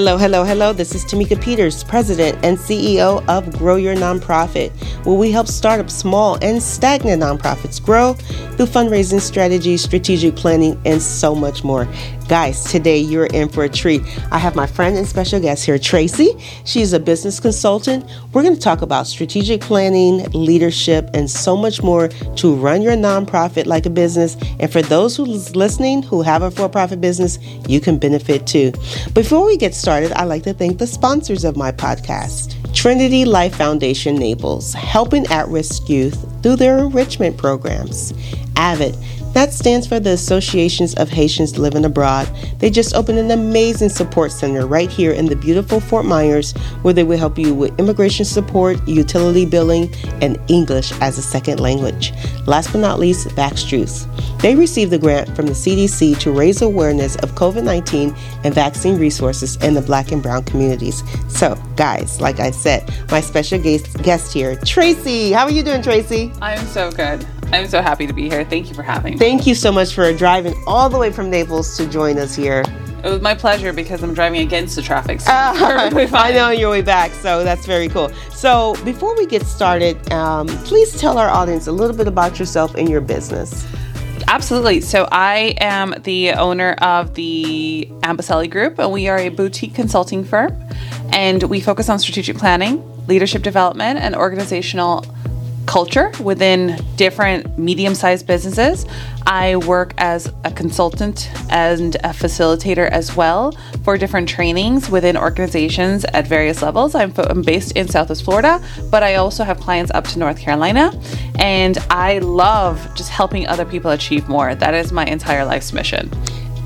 Hello, hello, hello. This is Tamika Peters, President and CEO of Grow Your Nonprofit, where we help startup small and stagnant nonprofits grow through fundraising strategies, strategic planning, and so much more. Guys, today you're in for a treat. I have my friend and special guest here, Tracy. She's a business consultant. We're going to talk about strategic planning, leadership, and so much more to run your nonprofit like a business. And for those who's listening who have a for profit business, you can benefit too. Before we get started, I'd like to thank the sponsors of my podcast. Trinity Life Foundation Naples, helping at risk youth through their enrichment programs. AVID, that stands for the Associations of Haitians Living Abroad. They just opened an amazing support center right here in the beautiful Fort Myers where they will help you with immigration support, utility billing, and English as a second language. Last but not least, Vaxjuice. They received a grant from the CDC to raise awareness of COVID 19 and vaccine resources in the black and brown communities. So, guys, like I said, my special guest, guest here, Tracy. How are you doing, Tracy? I'm so good. I'm so happy to be here. Thank you for having me. Thank you so much for driving all the way from Naples to join us here. It was my pleasure because I'm driving against the traffic. So uh, I know on your way back, so that's very cool. So before we get started, um, please tell our audience a little bit about yourself and your business. Absolutely. So I am the owner of the Amboseli Group, and we are a boutique consulting firm, and we focus on strategic planning, leadership development, and organizational culture within different medium sized businesses. I work as a consultant and a facilitator as well for different trainings within organizations at various levels. I'm, I'm based in Southwest Florida, but I also have clients up to North Carolina. And I love just helping other people achieve more. That is my entire life's mission.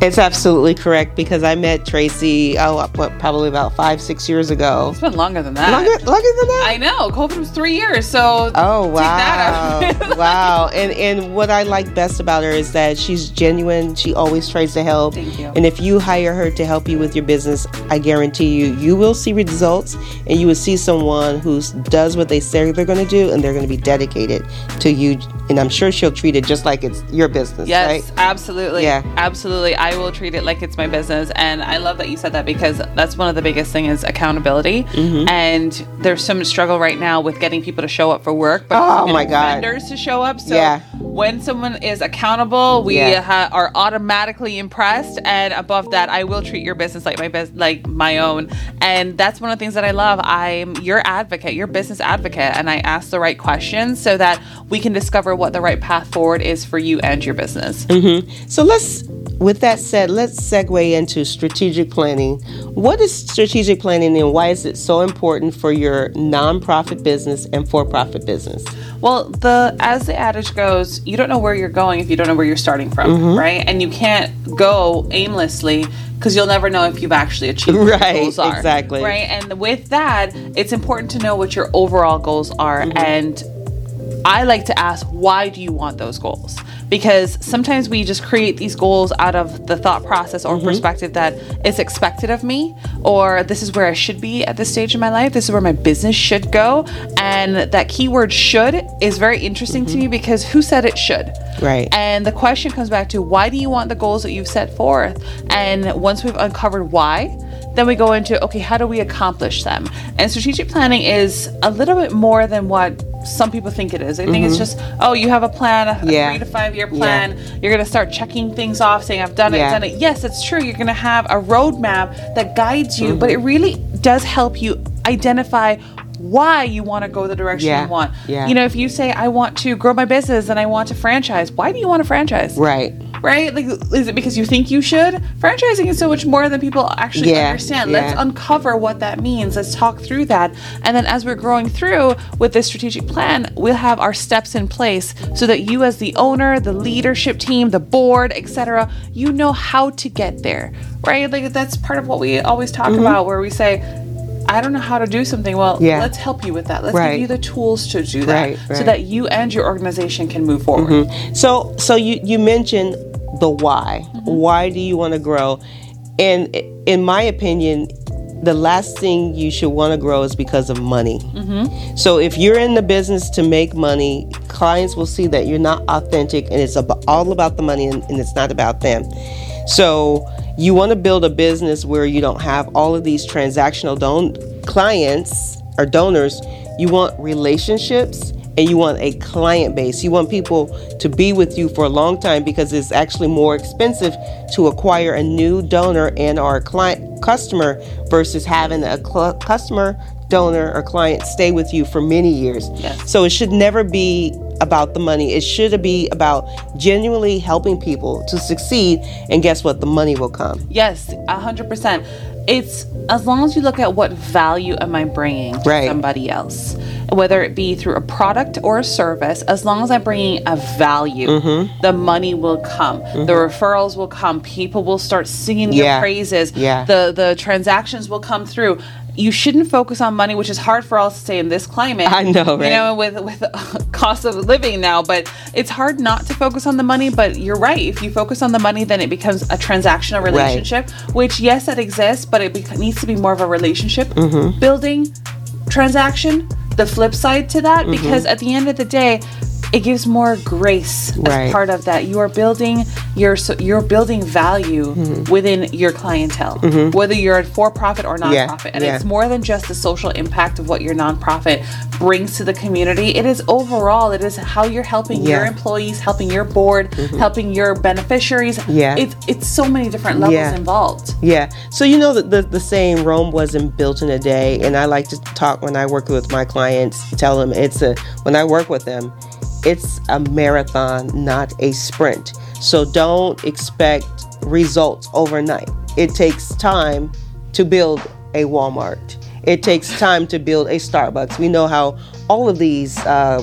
It's absolutely correct because I met Tracy, oh, what, probably about five, six years ago. It's been longer than that. Longer, longer than that? I know. COVID was three years, so. Oh, wow. wow. And, and what I like best about her is that she's genuine. She always tries to help. Thank you. And if you hire her to help you with your business, I guarantee you, you will see results and you will see someone who does what they say they're going to do and they're going to be dedicated to you. And I'm sure she'll treat it just like it's your business, yes, right? absolutely. Yeah. Absolutely. I will treat it like it's my business. And I love that you said that because that's one of the biggest things is accountability. Mm-hmm. And there's so much struggle right now with getting people to show up for work, but Oh, my God. vendors to show up. So Yeah. when someone is accountable, we Yeah. ha- are automatically impressed. And above that, I will treat your business like my best, like my own. And that's one of the things that I love. I'm your advocate, your business advocate, and I ask the right questions so that we can discover what the right path forward is for you and your business. So let's, with that said, let's segue into strategic planning. What is strategic planning and why is it so important for your nonprofit business and for profit business? Well, the as the adage goes, you don't know where you're going if you don't know where you're starting from, Mm-hmm. right? And you can't go aimlessly because you'll never know if you've actually achieved what Right, your goals are. exactly. Right. And with that, it's important to know what your overall goals are Mm-hmm. and I like to ask, why do you want those goals? Because sometimes we just create these goals out of the thought process or mm-hmm. perspective that it's expected of me, or this is where I should be at this stage in my life, this is where my business should go. And that keyword should is very interesting to mm-hmm. me because who said it should? Right. And the question comes back to why do you want the goals that you've set forth? And once we've uncovered why, then we go into okay, how do we accomplish them? And strategic planning is a little bit more than what some people think it is. I think it's just, oh, you have a plan, a Mm-hmm. Yeah. three to five year plan. You're going to start checking things off, saying, I've done it, Yeah. done it. Yes, it's true. You're going to have a roadmap that guides you, but it Mm-hmm. really does help you identify why you want to go the direction Yeah. you want. Yeah. You know, if you say, I want to grow my business and I want to franchise, why do you want to franchise? Right. right? Like, is it because you think you should? Franchising is so much more than people actually Yeah, understand. yeah. Let's uncover what that means. Let's talk through that. And then as we're growing through with this strategic plan, we'll have our steps in place so that you as the owner, the leadership team, the board, etc., you know how to get there, right? Like that's part of what we always talk mm-hmm. about where we say, I don't know how to do something. Well, Mm-hmm. Yeah. let's help you with that. Let's Right. give you the tools to do that Right, so that you and your organization can move forward. So, so you you mentioned the why. Mm-hmm. Why do you want to grow? And in my opinion, the last thing you should want to grow is because of money. Mm-hmm. So if you're in the business to make money, clients will see that you're not authentic and it's all about the money and, and it's not about them. So you want to build a business where you don't have all of these transactional don- clients or donors. You want relationships and you want a client base. You want people to be with you for a long time because it's actually more expensive to acquire a new donor and our client customer versus having a cl- customer donor or client stay with you for many years. Yes. So it should never be about the money. It should be about genuinely helping people to succeed and guess what? The money will come. Yes, a hundred percent. It's as long as you look at what value am I bringing to Right. somebody else, whether it be through a product or a service. As long as I'm bringing a value, Mm-hmm. the money will come. The referrals will come. People will start singing your praises. Yeah. The the transactions will come through. You shouldn't focus on money, which is hard for us to say in this climate. I know, right? You know, with with cost of living now, but it's hard not to focus on the money. But you're right. If you focus on the money, then it becomes a transactional relationship. Which yes, it exists, but it bec- needs to be more of a relationship Mm-hmm. building transaction. The flip side to that, because at the end of the day, it gives more grace Mm-hmm. Right. as part of that. You are building your so you're building value Mm-hmm. within your clientele, whether you're a for-profit or Yeah, nonprofit, and yeah. it's more than just the social impact of what your nonprofit brings to the community. It is overall, it is how you're helping your Yeah. Mm-hmm. employees, helping your board, helping your beneficiaries. Yeah. it's it's so many different levels Yeah. involved. Yeah. So you know that the, the saying Rome wasn't built in a day, and I like to talk when I work with my clients, tell them it's a when I work with them, it's a marathon, not a sprint. So don't expect results overnight. It takes time to build a Walmart. It takes time to build a Starbucks. We know how all of these uh,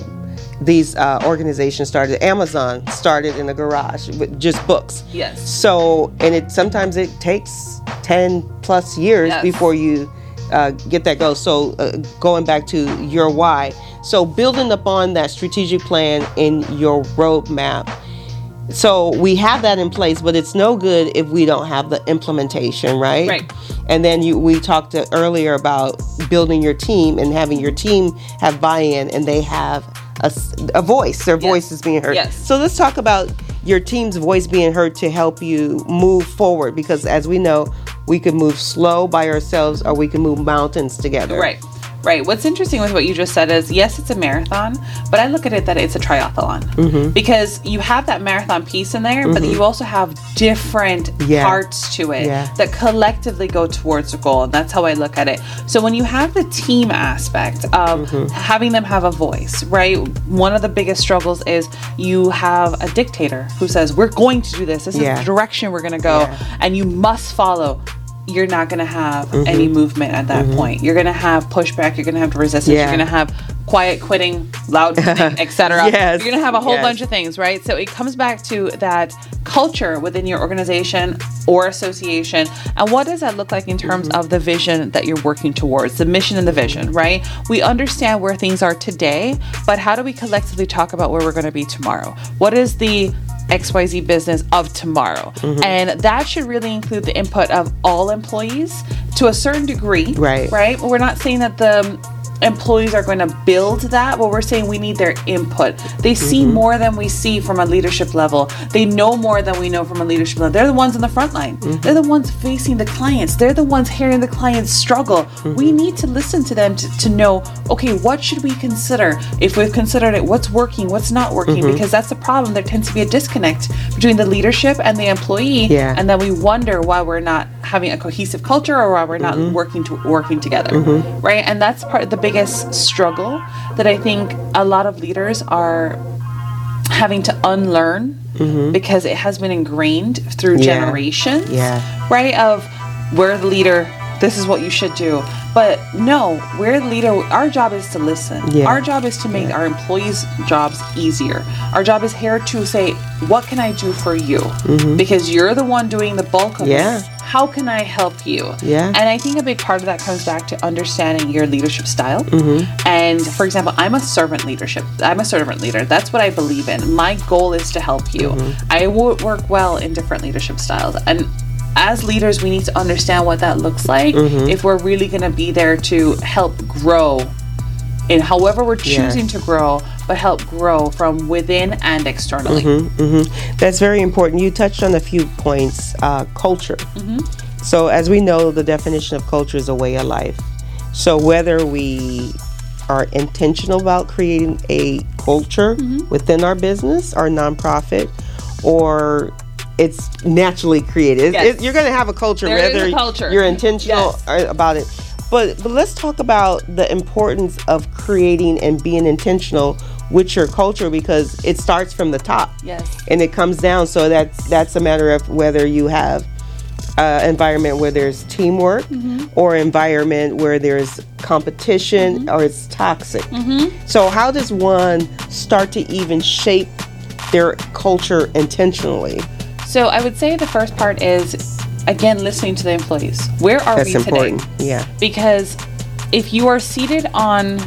these uh, organizations started. Amazon started in a garage with just books. Yes. So, and it sometimes it takes 10 plus years Yes. before you uh, get that go. So, uh, going back to your why. So, building upon that strategic plan in your roadmap. So, we have that in place, but it's no good if we don't have the implementation, right? Right. And then you, we talked earlier about building your team and having your team have buy-in and they have a voice. Their voice is being heard. Yes. So let's talk about your team's voice being heard to help you move forward because as we know, we can move slow by ourselves or we can move mountains together. Right. Right. What's interesting with what you just said is yes, it's a marathon, but I look at it that it's a triathlon Mm-hmm. because you have that marathon piece in there, but you also have different Yeah. parts to it Yeah. that collectively go towards a goal. And that's how I look at it. So when you have the team aspect of Mm-hmm. having them have a voice, right? One of the biggest struggles is you have a dictator who says, We're going to do this. This Yeah. is the direction we're going to go, and you must follow you're not going to have Mm-hmm. any movement at that point. You're going to have pushback. You're going to have resistance. Yeah. You're going to have quiet quitting, loud etc. Yes, You're going to have a whole yes. bunch of things, right? So it comes back to that culture within your organization or association. And what does that look like in terms Mm-hmm. of the vision that you're working towards, the mission and the vision, right? We understand where things are today, but how do we collectively talk about where we're going to be tomorrow? What is the XYZ business of tomorrow. Mm-hmm. And that should really include the input of all employees to a certain degree. Right. Right. We're not saying that the employees are going to build that, but we're saying we need their input. They see Mm-hmm. more than we see from a leadership level. They know more than we know from a leadership level. They're the ones on the front line. Mm-hmm. They're the ones facing the clients. They're the ones hearing the clients struggle. Mm-hmm. We need to listen to them to, to know, okay, what should we consider? If we've considered it, what's working, what's not working? Mm-hmm. Because that's the problem. There tends to be a disconnect between the leadership and the employee. Yeah. And then we wonder why we're not having a cohesive culture or why we're not Mm-hmm. working to working together. Right. And that's part of the biggest struggle that I think a lot of leaders are having to unlearn because it has been ingrained through Mm-hmm. Yeah. generations. Yeah. Right? Of we're the leader, this is what you should do. But no, we're the leader. Our job is to listen. Yeah. Our job is to make our employees' jobs easier. Our job is here to say, what can I do for you? Because you're the one doing the bulk of Mm-hmm. Yeah. this. How can I help you? Yeah. And I think a big part of that comes back to understanding your leadership style. Mm-hmm. And for example, I'm a servant leadership. I'm a servant leader. That's what I believe in. My goal is to help you. Mm-hmm. I would work well in different leadership styles. And as leaders, we need to understand what that looks like Mm-hmm. if we're really going to be there to help grow in however we're Yeah. choosing to grow, but help grow from within and externally. Mm-hmm, mm-hmm. That's very important. You touched on a few points. Uh, culture. Mm-hmm. So, as we know, the definition of culture is a way of life. So, whether we are intentional about creating a culture within our business, our nonprofit, or it's naturally created. Yes. It- you're going to have a culture There whether a culture. you're intentional Yes. about it. But, but let's talk about the importance of creating and being intentional with your culture because it starts from the top Yes. and it comes down. So that's that's a matter of whether you have an environment where there's teamwork mm-hmm. or environment where there's competition mm-hmm. or it's toxic. Mm-hmm. So how does one start to even shape their culture intentionally? So I would say the first part is again listening to the employees. Where are That's we important. today? Yeah. Because if you are seated on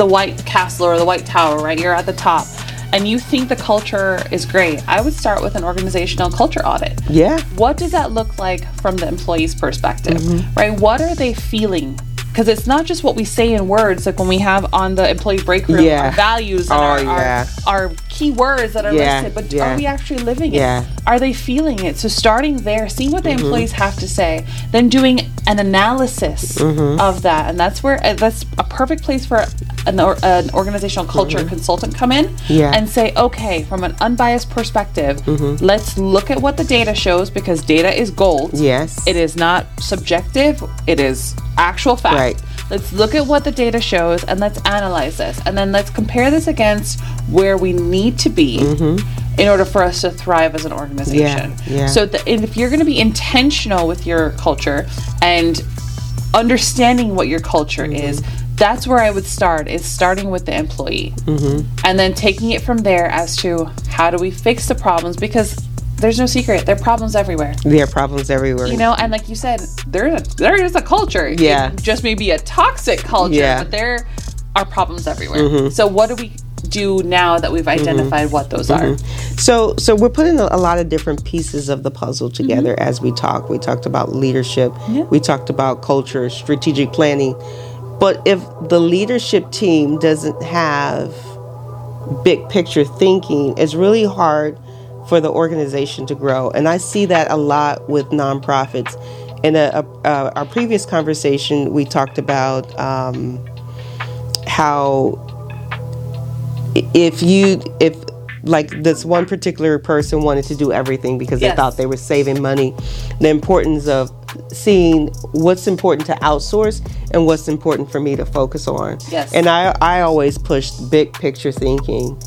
the White Castle or the White Tower, right? You're at the top and you think the culture is great. I would start with an organizational culture audit. Yeah. What does that look like from the employee's perspective? Mm-hmm. Right? What are they feeling? Because it's not just what we say in words, like when we have on the employee break room Yeah. our values and Oh, our, yeah. our, our key words that are Yeah, listed, but are we actually living Yeah. it? Are they feeling it? So starting there, seeing what the Mm-hmm. employees have to say, then doing an analysis Mm-hmm. of that, and that's where uh, that's a perfect place for an, or, an organizational culture consultant come in Mm-hmm. Yeah. and say, okay, from an unbiased perspective, Mm-hmm. let's look at what the data shows because data is gold. Yes. It is not subjective, it is actual fact. Right. Let's look at what the data shows and let's analyze this. And then let's compare this against where we need to be in order for us to thrive as an organization. Mm-hmm. yeah. So the, and if you're going to be intentional with your culture and understanding what your culture Mm-hmm. is, that's where I would start is starting with the employee. Mm-hmm. And then taking it from there as to how do we fix the problems because there's no secret. There are problems everywhere. There are problems everywhere. You know, and like you said, there there is a culture. Yeah. It just maybe a toxic culture, Yeah. Mm-hmm. but there are problems everywhere. So what do we do now that we've identified what those are? So, so we're putting a, a lot of different pieces of the puzzle together Mm-hmm. as we talk. We talked about leadership. We talked about culture, strategic planning. But if the leadership team doesn't have big picture thinking, it's really hard for the organization to grow. And I see that a lot with nonprofits. In a, a, uh, our previous conversation, we talked about um, how if you if like this one particular person wanted to do everything because Yes. they thought they were saving money the importance of seeing what's important to outsource and what's important for me to focus on Yes. and i i always push big picture thinking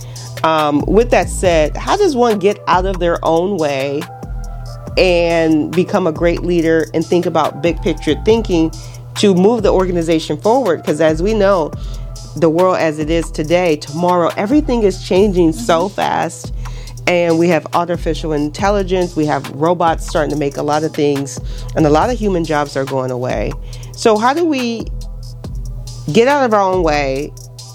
um, with that said how does one get out of their own way and become a great leader and think about big picture thinking to move the organization forward because as we know the world as it is today. Tomorrow everything is changing so fast and we have artificial intelligence. We have robots starting to make a lot of things and a lot of human jobs are going away. So how do we get out of our own way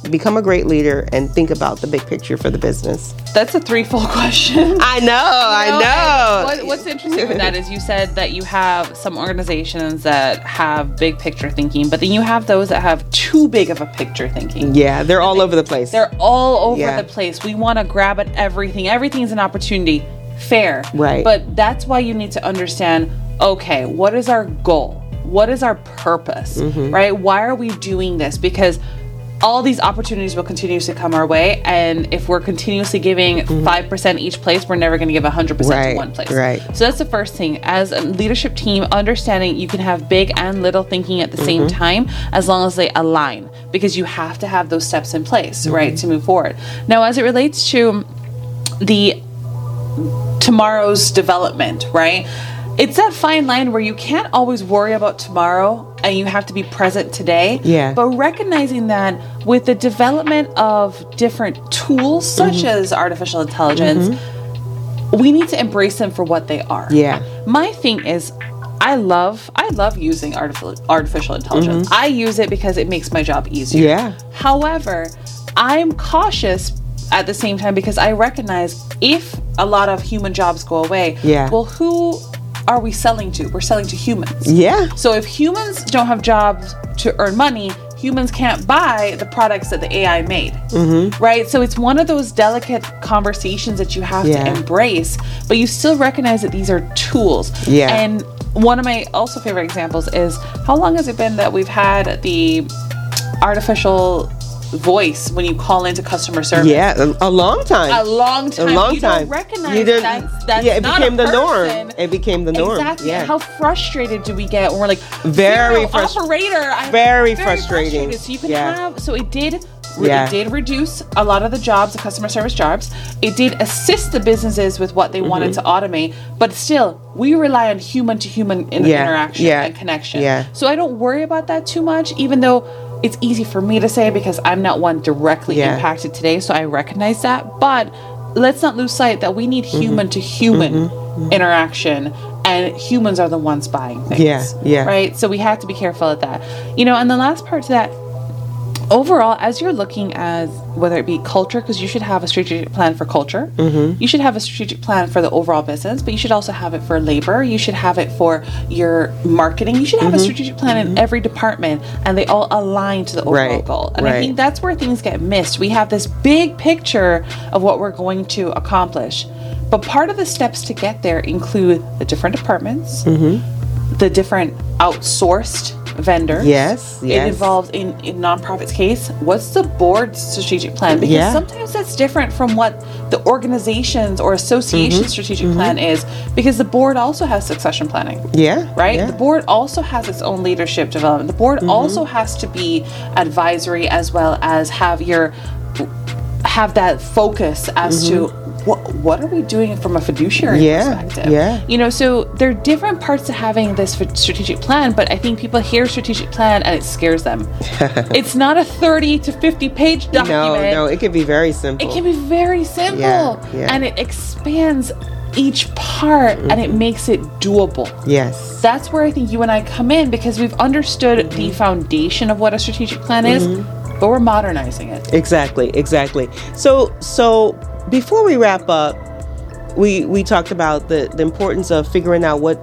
become a great leader and think about the big picture for the business That's a threefold question. i know You i know, know What, what's interesting with that is you said that you have some organizations that have big picture thinking, but then you have those that have too big of a picture thinking. yeah they're all over the place They're all over Yeah. the place. We want to grab at everything. Everything's an opportunity. Fair. Right. But that's why you need to understand okay, what is our goal? What is our purpose? Mm-hmm. Right? Why are we doing this? Because all these opportunities will continuously come our way. And if we're continuously giving 5% each place, we're never going to give 100% to Mm-hmm. One place. right. So that's the first thing. As a leadership team, understanding you can have big and little thinking at the same Mm-hmm. time as long as they align because you have to have those steps in place, Mm-hmm. right, to move forward. Now, as it relates to the tomorrow's development, right? It's that fine line where you can't always worry about tomorrow and you have to be present today. Yeah. But recognizing that with the development of different tools such Mm-hmm. as artificial intelligence, we need to embrace them for what they are. Yeah. My thing is I love I love using artificial artificial intelligence. I use it because it makes my job easier. Mm-hmm. Yeah. However, I'm cautious at the same time because I recognize if a lot of human jobs go away, Yeah. well who are we selling to? We're selling to humans. Yeah. So if humans don't have jobs to earn money, humans can't buy the products that the AI made. Mm-hmm. Right? So it's one of those delicate conversations that you have Yeah. to embrace, but you still recognize that these are tools. Yeah. And one of my also favorite examples is how long has it been that we've had the artificial voice when you call into customer service? Yeah, a, a long time. A long time. A long you time. Don't recognize You didn't- that's, that's yeah, it became the norm. It became the norm. Exactly. Yeah. How frustrated do we get when we're like Very "Zero, frus- operator? I'm very frustrating. So you can Yeah. have so it did Yeah. it did reduce a lot of the jobs, the customer service jobs. It did assist the businesses with what they wanted Mm-hmm. to automate, but still we rely on human to human interaction Yeah. and connection. Yeah. So I don't worry about that too much, even though it's easy for me to say because I'm not one directly Yeah. impacted today, so I recognize that. But let's not lose sight that we need Mm-hmm. human to human interaction and humans are the ones buying things. Yeah, yeah. Right? So we have to be careful at that. You know, and the last part to that overall as you're looking at whether it be culture because you should have a strategic plan for culture. Mm-hmm. you should have a strategic plan for the overall business but you should also have it for labor. You should have it for your marketing. You should have Mm-hmm. a strategic plan in every department and they all align to the overall Right, goal. And i think that's where things get missed. We have this big picture of what we're going to accomplish. But part of the steps to get there include the different departments Mm-hmm. the different outsourced vendors Yes, yes. it involves in in nonprofits case what's the board's strategic plan because Yeah. sometimes that's different from what the organization's or association's Mm-hmm. strategic plan is because the board also has succession planning yeah. right Yeah. the board also has its own leadership development the board Mm-hmm. also has to be advisory as well as have your have that focus as to what what are we doing from a fiduciary Mm-hmm. Yeah, perspective yeah. you know so there are different parts to having this f- strategic plan but i think people hear strategic plan and it scares them it's not a 30 to 50 page document No, no, it can be very simple. it can be very simple Yeah, yeah. and it expands each part and it makes it doable yes. that's where I think you and I come in because we've understood the foundation of what a strategic plan is, but we're modernizing it. Exactly, exactly. So so before we wrap up, we we talked about the the importance of figuring out what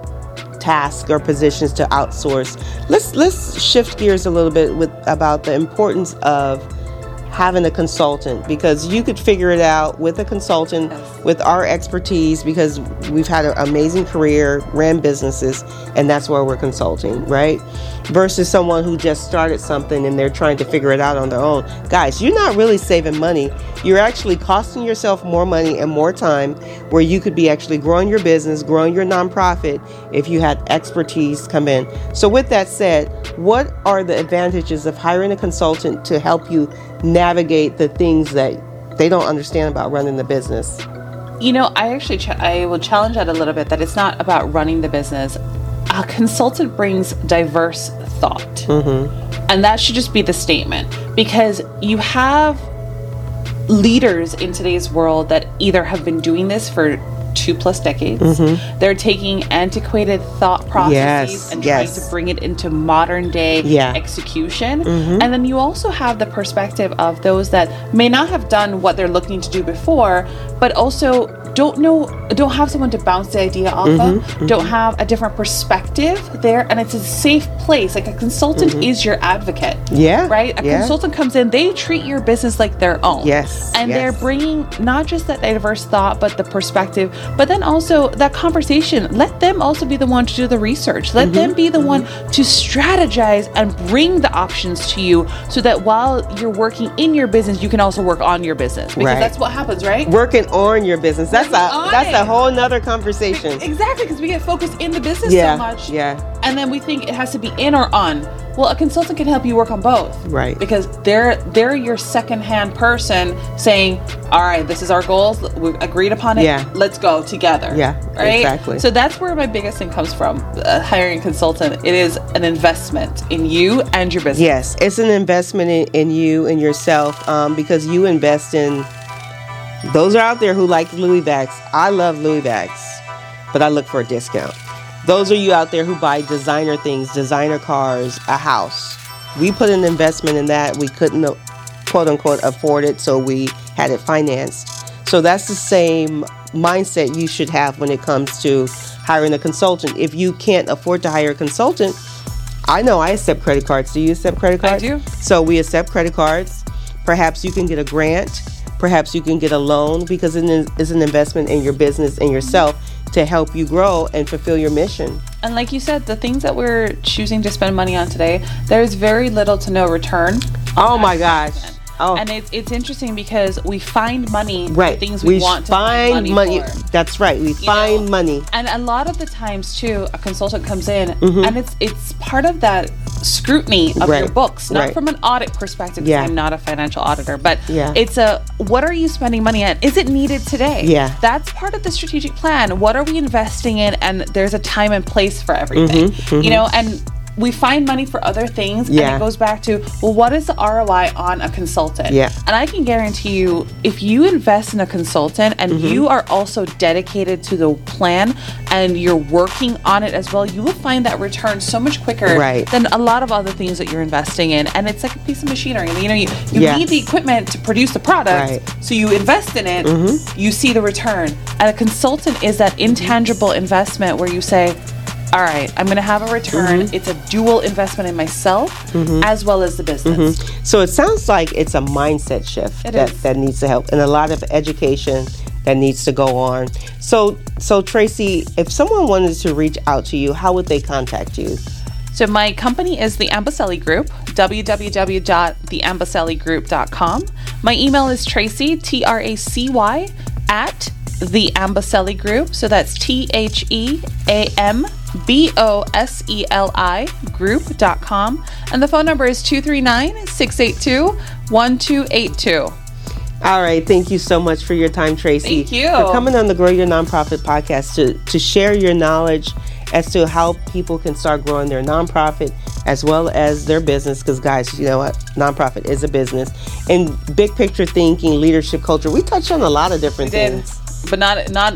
tasks or positions to outsource. Let's let's shift gears a little bit with about the importance of having a consultant because you could figure it out with a consultant with our expertise because we've had an amazing career, ran businesses, and that's where we're consulting, right? Versus someone who just started something and they're trying to figure it out on their own. Guys, you're not really saving money. You're actually costing yourself more money and more time where you could be actually growing your business, growing your nonprofit if you had expertise come in. So, with that said, what are the advantages of hiring a consultant to help you navigate the things that they don't understand about running the business? You know, I actually ch- I will challenge that a little bit that it's not about running the business. A consultant brings diverse thought. Mm-hmm. And that should just be the statement because you have leaders in today's world that either have been doing this for two plus decades. Mm-hmm. They're taking antiquated thought processes Yes, and yes. trying to bring it into modern day Yeah. execution. Mm-hmm. And then you also have the perspective of those that may not have done what they're looking to do before, but also don't know don't have someone to bounce the idea off of, mm-hmm, don't have a different perspective there and it's a safe place. Like a consultant is your advocate. Yeah, Right? A yeah. consultant comes in, they treat your business like their own. Yes, And they're bringing not just that diverse thought, but the perspective, but then also that conversation. Let them also be the one to do the research. Let them mm-hmm. be the one mm-hmm. to strategize and bring the options to you so that while you're working in your business, you can also work on your business. Because Right. that's what happens, right? Working on your business. That's Working a that's a whole nother conversation. Exactly, because we get focused in the business Yeah, so much. yeah. And then we think it has to be in or on. Well, a consultant can help you work on both. Right. Because they're they're your second-hand person saying, "All right, this is our goals. We agreed upon it. Yeah. Let's go together." Yeah, Right. exactly. So that's where my biggest thing comes from. Uh, hiring a consultant. It is an investment in you and your business. Yes, it's an investment in, in you and yourself um, because you invest in. Those are out there who like Louis bags. I love Louis bags, but I look for a discount. Those are you out there who buy designer things, designer cars, a house. We put an investment in that. We couldn't, quote unquote, afford it, so we had it financed. So that's the same mindset you should have when it comes to hiring a consultant. If you can't afford to hire a consultant, I know I accept credit cards. Do you accept credit cards? I do. So we accept credit cards. Perhaps you can get a grant. Perhaps you can get a loan because it is an investment in your business and yourself to help you grow and fulfill your mission. And like you said, the things that we're choosing to spend money on today, there's very little to no return. Oh my gosh. Oh. And it's it's interesting because we find money right. for things we, we want to find find money, money. That's right. We You find know? money. And a lot of the times too, a consultant comes in Mm-hmm. and it's it's part of that scrutiny of your books, not Right. from an audit perspective. Yeah. I'm not a financial auditor, but Yeah. it's a what are you spending money on? Is it needed today? Yeah. That's part of the strategic plan. What are we investing in? And there's a time and place for everything. Mm-hmm. Mm-hmm. You know, and we find money for other things and Mm-hmm, it goes back to well what is the ROI on a consultant Yeah. and I can guarantee you if you invest in a consultant and Mm-hmm. you are also dedicated to the plan and you're working on it as well you will find that return so much quicker Right. than a lot of other things that you're investing in and it's like a piece of machinery you know you, you Yes. need the equipment to produce the product Right. Mm-hmm. so you invest in it you see the return and a consultant is that intangible investment where you say all right, I'm going to have a return. Mm-hmm. It's a dual investment in myself as well as the business. So it sounds like it's a mindset shift It that, is. that needs to help and a lot of education that needs to go on. So so Tracy, if someone wanted to reach out to you, how would they contact you? So my company is the Amboseli Group, www.theamboseligroup.com. My email is Tracy, T R A C Y, at the Amboseli Group. So that's T H E A M B O S E L I group.com. And the phone number is 239 682 1282. All right, thank you so much for your time, Tracy. Thank you. For coming on the Grow Your Nonprofit podcast to, to share your knowledge as to how people can start growing their nonprofit as well as their business. Because, guys, you know what? Nonprofit is a business. And big picture thinking, leadership, culture, we touched on a lot of different things. But not not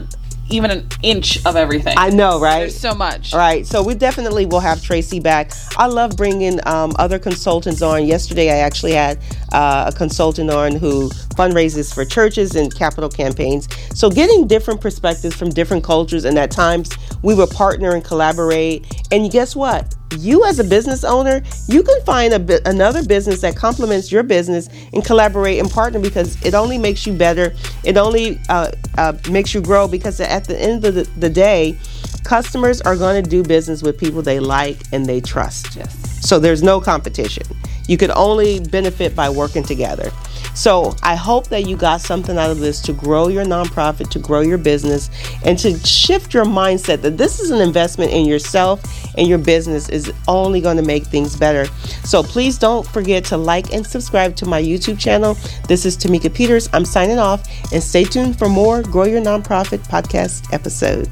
even an inch of everything. I know, right? There's so much. All right, so we definitely will have Tracy back. I love bringing um, other consultants on. Yesterday, I actually had uh, a consultant on who fundraises for churches and capital campaigns. So, getting different perspectives from different cultures, and at times we will partner and collaborate. And guess what? You, as a business owner, you can find a bit, another business that complements your business and collaborate and partner because it only makes you better. It only uh, uh, makes you grow because at the end of the, the day, customers are going to do business with people they like and they trust. Yes. So there's no competition. You could only benefit by working together. So I hope that you got something out of this to grow your nonprofit, to grow your business, and to shift your mindset that this is an investment in yourself and your business is only going to make things better. So please don't forget to like and subscribe to my YouTube channel. This is Tamika Peters. I'm signing off and stay tuned for more Grow Your Nonprofit podcast episodes.